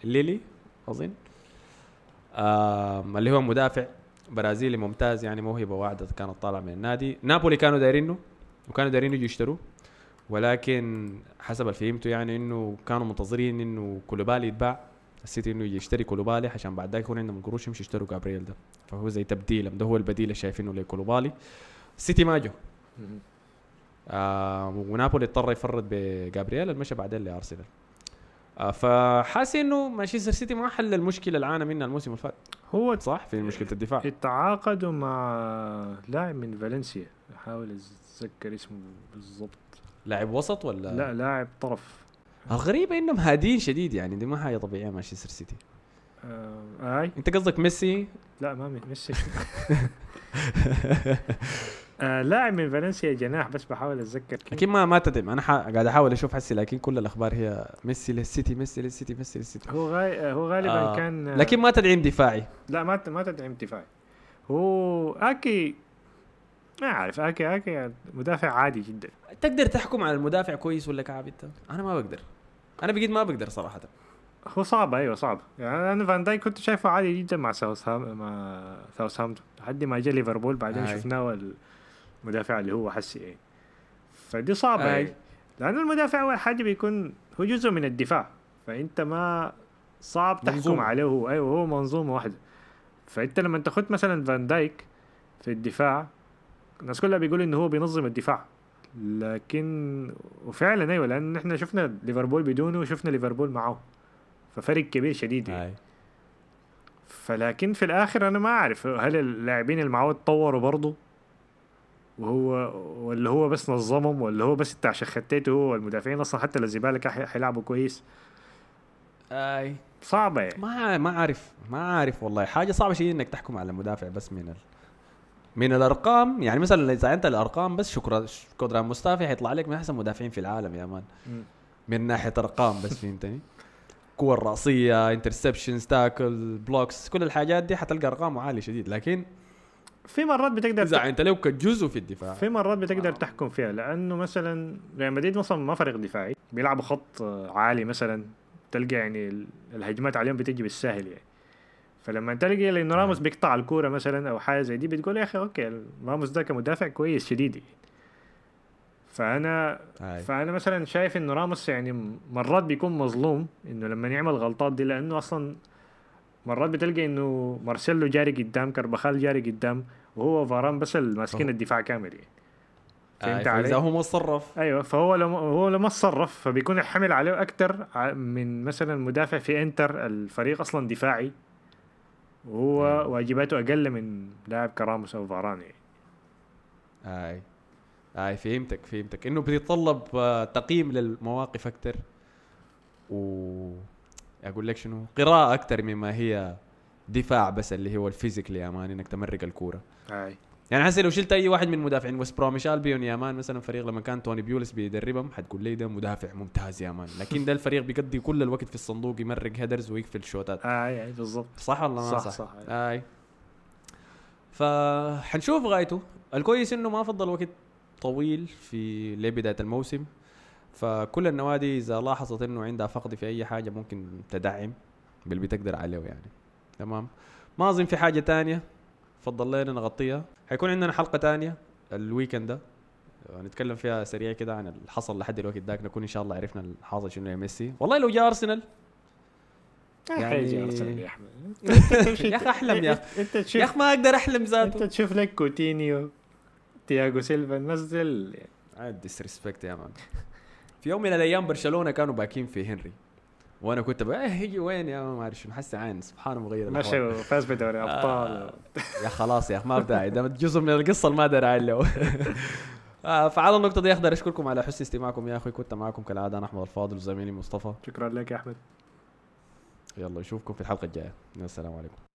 ليلي أظن. اللي هو مدافع برازيلي ممتاز يعني موهبة واعدة كانت طالعة من النادي. نابولي كانوا دايرينه وكانوا دايرين يجوا يشتروه. ولكن حسب اللي فهمته يعني إنه كانوا منتظرين إنه كولوبالي يتباع. السيتي إنه يشتري كولوبالي عشان بعد ذاك يكون عندهم القروش يمشي يشتروا جابرييل ده. فهو زي تبديل ده هو البديل اللي شايفينه لكوليبالي. السيتي ما جو. آه ونابولي اضطر يفرط بجابرييل المشى بعدين لأرسنال. آه فحاسس إنه مانشستر سيتي ما حل المشكلة اللي عانى منها الموسم اللي فات هو صح؟ في مشكلة الدفاع. اتعاقدوا مع لاعب من فالنسيا. احاول أتذكر اسمه بالضبط. لاعب وسط ولا؟ لا لاعب طرف. الغريبة إنهم هادين شديد يعني دي ما حاجة طبيعية مانشستر سيتي آه اي أنت قصدك ميسي؟ لا ما مي- ميسي. آه لاعب من فالنسيا جناح بس بحاول أتذكر أكيد ما ما تدعم أنا. قاعد أحاول أشوف حسي لكن كل الأخبار هي ميسي للسيتي ميسي للسيتي ميسي للسيتي. هو غاي... آه، هو غالبا آه، كان آه لكن ما تدعيم دفاعي. لا ما ما تدعم دفاعي. هو أكي ما أعرف اكي اكي مدافع عادي جدا. تقدر تحكم على المدافع كويس ولا كعب أنت؟ أنا ما بقدر. أنا بقيت ما بقدر صراحة. هو صعب أيوه صعب. يعني أنا فان دايك كنت شايفه عادي جدا مع ساوثهام مع ساوثهامبتون. لحد ما جا ليفربول بعدين آي. شفناه المدافع اللي هو حسي إيه. فدي صعبة آي. يعني. لأنه المدافع اول حاجة بيكون هو جزء من الدفاع. فأنت ما صعب تحكم منظومة. عليه هو. أيوه هو منظومة واحدة. فأنت لما تاخد مثلا فان دايك في الدفاع الناس كلها بيقولوا انه هو بينظم الدفاع. لكن وفعلا أيوه لأن إحنا شفنا ليفربول بدونه وشفنا ليفربول معه. ففرق كبير شديد يعني. فلكن في الآخر أنا ما أعرف هل اللاعبين اللي معاه اتطوروا برضه؟ وهو ولا هو بس نظمهم ولا هو بس بتاع شختيته هو المدافعين أصلا حتى الزباله كان حي- حيلعبوا كويس؟ أي. صعبة يعني. ما ما عارف ما عارف والله. حاجة صعبة شيء إنك تحكم على المدافع بس من ال... من الأرقام يعني مثلا إذا انت الأرقام بس شكودران موستافي حيطلع لك من أحسن مدافعين في العالم يا man. من ناحية أرقام بس فهمتني؟ كور رأسية interceptions tackles blocks كل الحاجات دي حتلقى ارقامه عالية شديد. لكن في مرات بتقدر إذا أنت لو كجزء في الدفاع. في مرات بتقدر تحكم فيها لأنه مثلا ريال مدريد مثلا ما فريق دفاعي بيلعبوا خط آه، عالي مثلا تلقى يعني ال- الهجمات عليهم بتجي بالساهل يعني. فلما تلقى إنه راموس بيقطع الكورة مثلا أو حاجة زي دي بتقول يا أخي okay راموس ده كمدافع كويس شديد. فأنا هاي. فأنا مثلا شايف إنه راموس يعني مرات بيكون مظلوم إنه لما يعمل غلطات دي لأنه أصلا مرات بتلقى إنه مارسيلو جاري قدام كربخال جاري قدام وهو فاران بس الماسكين أوه. الدفاع كامل يعني فهمت. علي؟ فإذا هو ما تصرف أيوه فهو لما هو لما تصرف فبيكون الحمل عليه أكثر من مثلا مدافع في إنتر الفريق أصلا دفاعي وهو أيوة. واجباته أقل من لاعب كراموس أو فاران يعني هاي هاي فهمتك فهمتك. إنه بيتطلب آه، تقييم للمواقف أكثر و أقول لك شنو؟ قراءة أكثر مما هي دفاع بس اللي هو ال physically يا man إنك تمرق الكورة. هاي يعني حسي لو شلت أي واحد من مدافعين ويست بروميش البيون يا man مثلا فريق لما كان توني بيولس بيدربهم حتقول لي ده مدافع ممتاز يا man لكن ده الفريق بيقضي كل الوقت في الصندوق يمرق headers ويقفل شوتات هاي هاي بالضبط. صح ولا ما صح صح؟ صح آي. فحنشوف غايته. الكويس إنه ما فضل وقت طويل في لبدايه الموسم. فكل النوادي إذا لاحظت إنه عندها فقد في أي حاجة ممكن تدعم باللي بتقدر عليه يعني. تمام؟ ما أظن في حاجة تانية. فضل لنا نغطيها. حيكون عندنا حلقة تانية الويكند ده. نتكلم فيها سريع كده عن اللي حصل لحد الوقت ذاك نكون إن شاء الله عرفنا الحاصل شنو يا ميسي. والله لو جاء أرسنال. يعني- يعني يا أحمد. يا أخي أحلم يا أخي. يا أخي ما أقدر أحلم ذاته. أنت تشوف لك كوتينيو تياغو سيلفا الناس عاد ديسريسبكت يا مان. في يوم من الأيام برشلونة كانوا باكين في هنري. وأنا كنت بقى إيه هيجي وين يا ما اعرف عين سبحان مغير. مشى وفاز بدوري أبطال. آه. يا خلاص يا أخي ما بداعي. ده جزء من القصة اللي ما داري له آه فعلى النقطة دي أقدر أشكركم على حسن استماعكم يا أخوي كنت معكم كالعادة أنا أحمد الفاضل وزميلي مصطفى. شكرا لك يا أحمد. يلا نشوفكم في الحلقة الجاية. السلام عليكم.